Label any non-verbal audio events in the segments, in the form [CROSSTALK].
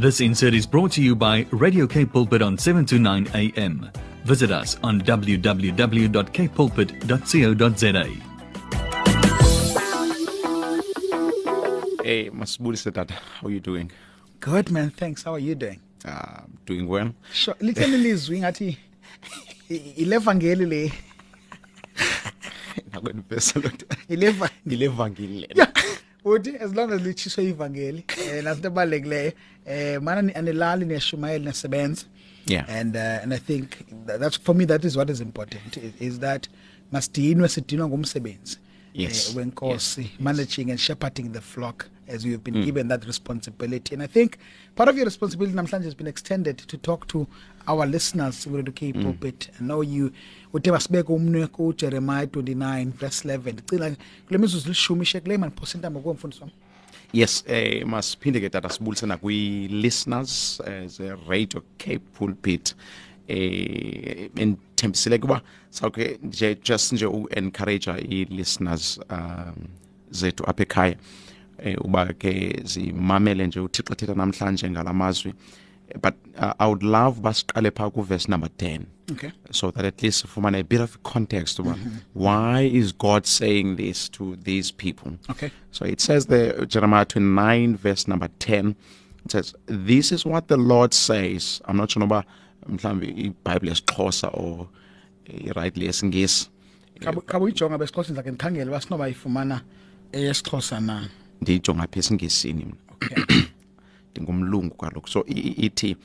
This insert is brought to you by Radio K Pulpit on 7 to 9 a.m. Visit us on www.kpulpit.co.za. Hey, Masbulisa Dad, how are you doing? Good man, thanks. How are you doing? Uh, doing well. Sure. Litheni lizwi ngathi ilevangeli le. [LAUGHS] Nakwenibesa lot. Ileva Ngilevangeli. Yeah. Uthi as long as lichiswe ivangeli [LAUGHS] eh nasinto ebalulekileyo eh mana anilali niyashumayela nesebenza. Yeah. And uh, and I think that, that's for me that is what is important is, is that masidinwe sidinwa ngumsebenzi. Yes. Uh, wenkosi Yes. managing and shepherding the flock as you've been mm. given that responsibility. And I think part of your responsibility namhlanje has been extended to talk to our listeners with the Cape pulpit I know you. Uthe basibeke umnwe ku Jeremiah 29 verse 11 ndicela kule mizuzu lishumi shekule man phosenta ngokumfundiswa Yes, eh masiphinde ke tata sibulisana kwi listeners as a Radio Cape Pulpit. Eh enthembisile kuba sawuke nje just nje u encourage i listeners um zethu apha ekhaya eh uba ke zimamele nje uThixo thetha namhlanje ngalamazwi but uh, I would love basiqale pha ku verse number 10 okay. So that at least sifumane a bit of context about why is God saying this to these people? Okay. So it says there, Jeremiah 29, verse number 10, it says, This is what the Lord says. I'm not sure about mhlambe iBible yesiXhosa or rightly yesingisi. khabe khabe uyijonga besixhosa ndake ndikhangele basinoba ifumana eyesixhosa na Ndiyijonga apha mina. okay [CLEARS THROAT] Ndingumlungu kaloku. So ithi,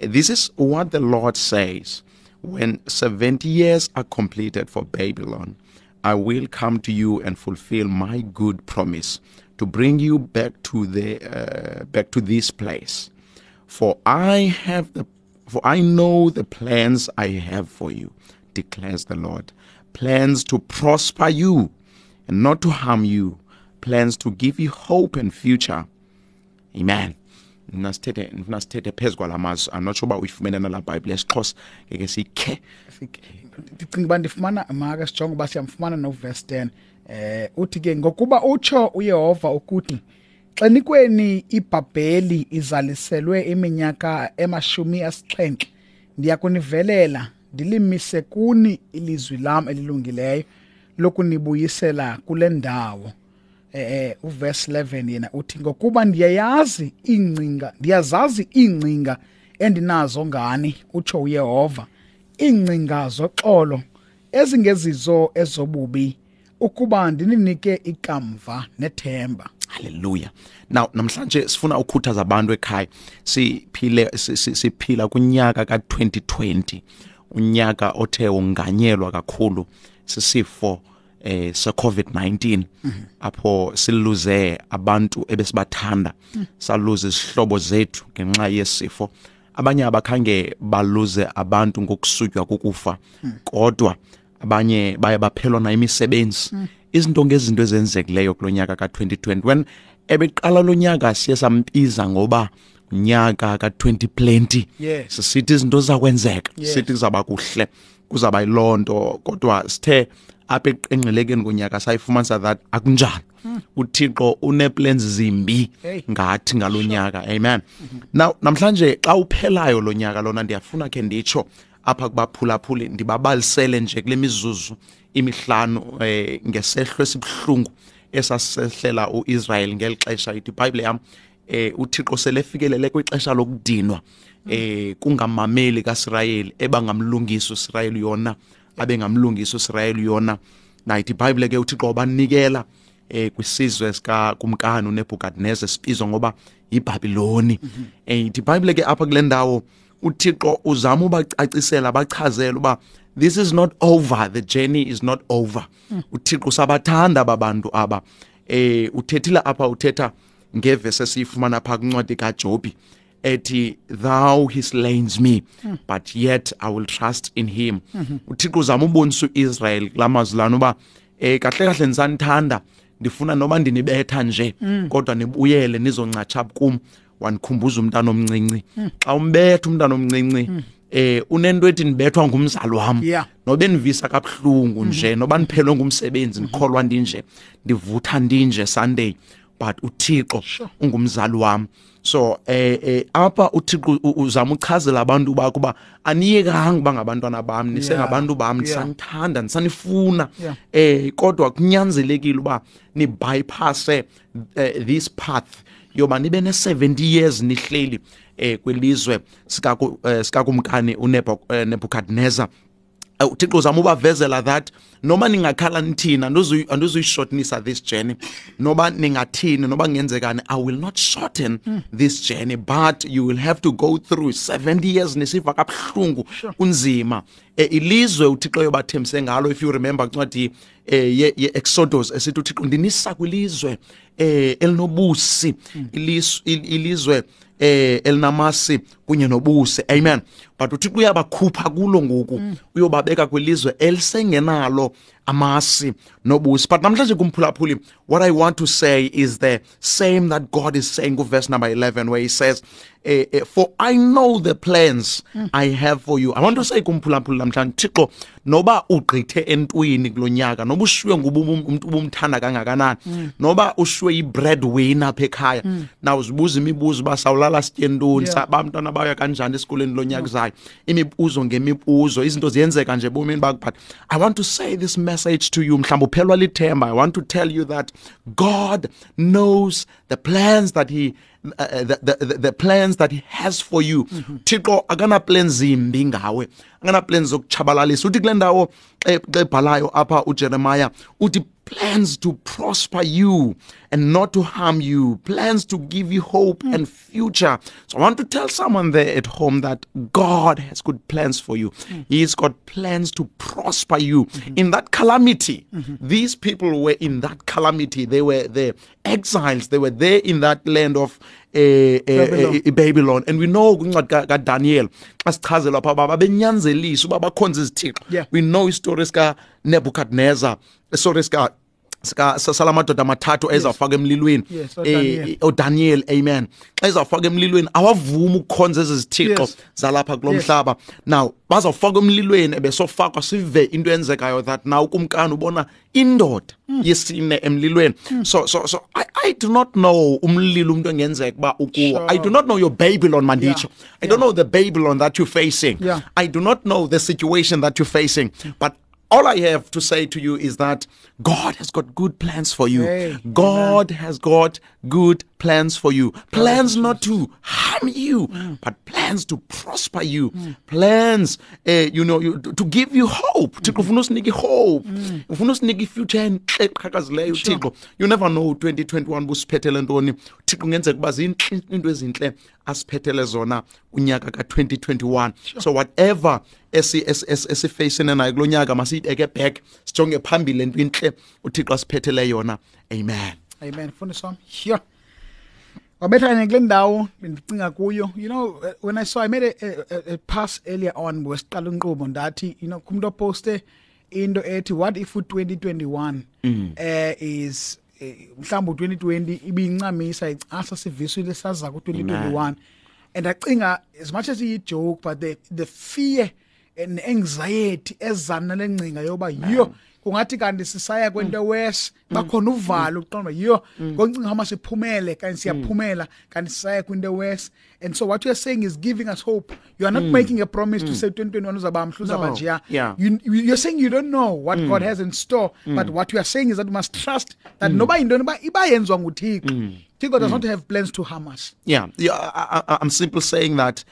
This is what the Lord says. When 70 years are completed for Babylon, I will come to you and fulfill my good promise to bring you back to the uh, back to this place. For I have the for I know the plans I have for you, declares the Lord. Plans to prosper you and not to harm you, plans to give you hope and future. Amen. Nasithethe ndifuna sithethe phezu kwalamazwi i'm not sure uba uyifumene nala bhayibhile yesixhosa. Ngeke siyikhe. Ndicinga uba ndifumana maka sijonge uba siyamfumana noverse 10 eh uthi ke ngokuba utsho uyehova ukuthi xenikweni ibhabheli izaliselwe iminyaka emashumi asixhenxe. Ndiyakunivelela ndilimise kuni ilizwi lam elilungileyo lokunibuyisela kule ndawo. Eh uverse 11 yena uthi ngokuba ndiyayazi ingcinga ndiyazazi ingcinga endinazo ngani utsho uYehova. Ingcinga zoxolo ezingezizo ezobubi ukuba ndininike ikamva nethemba. Haleluya. Now namhlanje sifuna ukukhuthaza abantu ekhaya siphile si- si- siphila kunyaka ka2020 unyaka othe unganyelwa kakhulu sisifo eh secovid-19 apho siluze abantu ebesibathanda saluze isihlobo zethu ngenxa yesifo. Abanye abakhange baluze abantu ngokusutywa kukufa kodwa abanye baye baphelwa na imisebenzi. Izinto ngezinto ezenzekileyo kulonyaka ka2020 when ebeqala lonyaka siye sampiza ngoba unyaka ka2020 Yes. sisithi izinto zizakwenzeka Yes. sithi kuzaba kuhle kuzaba yilonto kodwa sithe apha eqengqelekeni konyaka sayifumanisa that akunjalo uthixo uneplans zimbi Hey. ngathi ngalonyaka amen. Now namhlanje xa uphelayo lonyaka lona ndiyafuna ke nditsho apha kubaphulaphuli ndibabalisele nje kule mizuzu imihlanu eh, ngesehlo esibuhlungu esasehlela uIsrael ngeli xesha. Ithi iBhayibhile yam eh uThixo selefikelele kwixesha lokudinwa eh kungamameli kaIsrayeli ebangamlungisa uIsrayeli yona. Abengamlungisa uIsrayeli yona. Nayithi iBhayibhile ke uThixo wabanikela eh kwisizwe sika kumkani uNebukadnezar sibizwa ngoba yiBabiloni eh ithi iBhayibhile ke apha kule ndawo uThixo uzama ubacacisela bachazela uba this is not over the journey is not over. uThixo sabathanda ababantu aba. Eh uthethile apha uthetha ngevese esiyifumana pha kwincwadi kaJobi. Ethi thou he slains me but yet i will trust in him. Uthixo uzama ubonisa uIsrael kulamazwi lana uba eh kahle kahle nisanithanda ndifuna noba ndinibetha nje kodwa nibuyele nizoncatsha kum. Wanikhumbuza umntana omncinci. Xa umbetha umntana omncinci eh unento ethi nibethwa ngumzali wam. Yeah. nobe nivisa kabuhlungu nje noba niphelwe ngumsebenzi ndikholwa ndinje ndivutha ndinje sunday. But uthixo Sure. ungumzali wami so eh eh apha uthixo u- uzama uchazela abantu bakho ba aniyekanga bangabantwana bami nisengabantu bami Yeah. ndisanithanda ndisanifuna Yeah. eh kodwa kunyanzelekile uba ni bypasse eh, this path yoba nibe ne-70 years nihleli eh kwelizwe sikaku eh, sikakumkani uNebu- eh, Nebuchadnezzar Eh, uthixo uzama ubavezela that noma ningakhala nithina andizuyi- andizuyishortenisa this journey. Noba ningathini noba kungenzekani i will not shorten this journey but you will have to go through 70 years nisiva kabuhlungu kunzima eh, ilizwe uthixo yobathembise ngalo if you remember kwincwadi eh, ye- ye-exodus esithi uthixo ndinisa kwilizwe eh, elinobusi. Ilis- il- ilizwe eh elinamasi kunye nobusi amen. But uthixo uyabakhupha kulo ngoku uyobabeka kwilizwe elisengenalo amasi nobusi but namhlanje kumphulaphuli what i want to say is the same that god is saying kuverse number 11 where he says eh, eh, for i know the plans i have for you. I want to say kumphulaphuli namhlanje thixo noba ugqithe entwini kulonyaka noba ushiywe ngumuntu ubumthanda kangakanani noba ushiywe i-breadwinner apha ekhaya na uzibuza imibuzo uba sawulala sitye ntoni Yeah. sa- bantwana baya kanjani esikoleni lo nyaka uzayo? Imibuzo ngemibuzo izinto ziyenzeka nje ebomini bakho but i want to say this message to you mhlawumbi uphelwa lithemba i want to tell you that god knows the plans that he uh, the, the, the, the plans that he has for you. Thixo akana plans zimbi ngawe. Akana plans zokuchabalalisa uthi kule ndawo xa xa ebhalayo apha ujeremiya uthi plans to prosper you and not to harm you, plans to give you hope and future. So I want to tell someone there at home that God has good plans for you. He's got plans to prosper you in that calamity. These people were in that calamity. They were the exiles. They were there in that land of uh, uh, Babylon. uh, Babylon. And we know kwincwadi ka- kaDaniel xa sichazelwa phaa uba babenyanzelisa uba bakhonze izithixo Yeah. we know istory sika Nebuchadnezzar sorry sika salamadoda amathathu ezawufaka emlilweni. Eh, uDaniel. uDaniel eh, amen. Xa ezawufaka emlilweni awavumi ukukhonza ezi zithixo zalapha kulo mhlaba. Now bazawufaka emlilweni ebesofakwa sive into eyenzekayo that now kumkani ubona indoda hmm. yesine emlilweni. Hmm. So so so I, i do not know umlilo umuntu engenzeka uba ukuwo i do not know your babylon manditsho i don't know the babylon that you're facing. Yeah. i do not know the situation that you're facing. Hmm. But all I have to say to you is that God has got good plans for you. Hey, God has got good plans for you. Plans not to harm you, but plans to prosper you. Plans, uh, you know, you, to give you hope. Thixo ufuna usinike hope. Ufuna usinike future enhle eqhakazileyo eh, Thixo. You never know 2021 busiphethele ntoni. Thixo kungenzeka uba zinhle into ezinhle asiphethele zona unyaka ka2021. So whatever esifacene nayo kulo nyaka masiyibeke back sijonge phambili into inhle uthixo asiphethele yona. Amen. Amen. Mfundisi wami sure wabethanye kule ndawo bendicinga kuyo. You know uh, when i saw i made a, a, a- a pass earlier on wesiqala unqubo ndathi you know kumuntu oposte into ethi what if u-2021 eh is eh, mhlawumbe u-2020 ibiyincamisa icasa sivisile saza ku-2021 and acinga as much as iyi-joke but the, the fear and anxiety ezana lengcinga yoba yiyo kungathi kanti sisaya kwento mm. wes mm. bakhona uvalo mm. uqonda yiyo ngoncinga hama siphumele kanti siyaphumela kanti sisaya kwinto wes and so what you're saying is giving us hope. You are not making a promise to say 2021 uzaba mhlu uzaba njeya you, you- you're saying you don't know what god has in store but what you are saying is that we must trust that noba yintoni ba iba yenziwa nguthixo. Thixo does not have plans to harm us. Yeah, yeah I, I, i'm simply saying that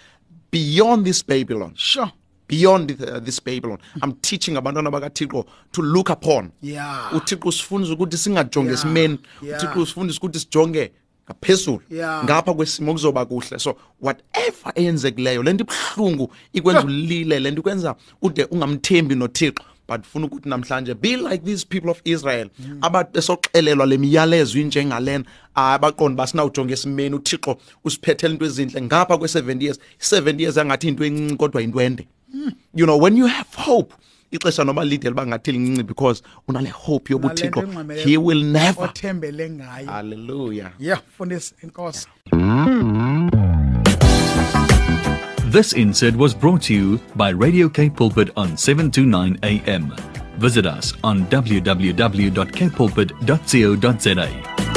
beyond this babylon sure beyond uh, this babylon. I'm teaching abantwana bakathixo to look upon. Yeah. Uthixo usifundisa ukuthi singajonge Yeah. esimeni Yeah. uthixo usifundisa ukuthi sijonge ngaphezulu Yeah. ngapha kwesimo kuzoba kuhle. So whatever eyenzekileyo lento ibuhlungu ikwenza ulile lento ikwenza ude ungamthembi nothixo. But funa ukuthi namhlanje be like these people of israel abathi besoxelelwa le miyalezo injengalena abaqondi basinawujonga esimeni. Uthixo usiphethele into ezinhle ngapha kwe-70 years. I-70 years angathi into encinci kodwa into ende. Hmm. you know when you have hope ixesha noba lide liba ngathi lincinci because unale hope yoba Unale nto uthixo he will never. othembele ngayo. Hallelujah. Yeah mfundisi inkosi. This insert was brought to you by Radio K Pulpit on 729 AM. Visit us on www.kpulpit.co.za.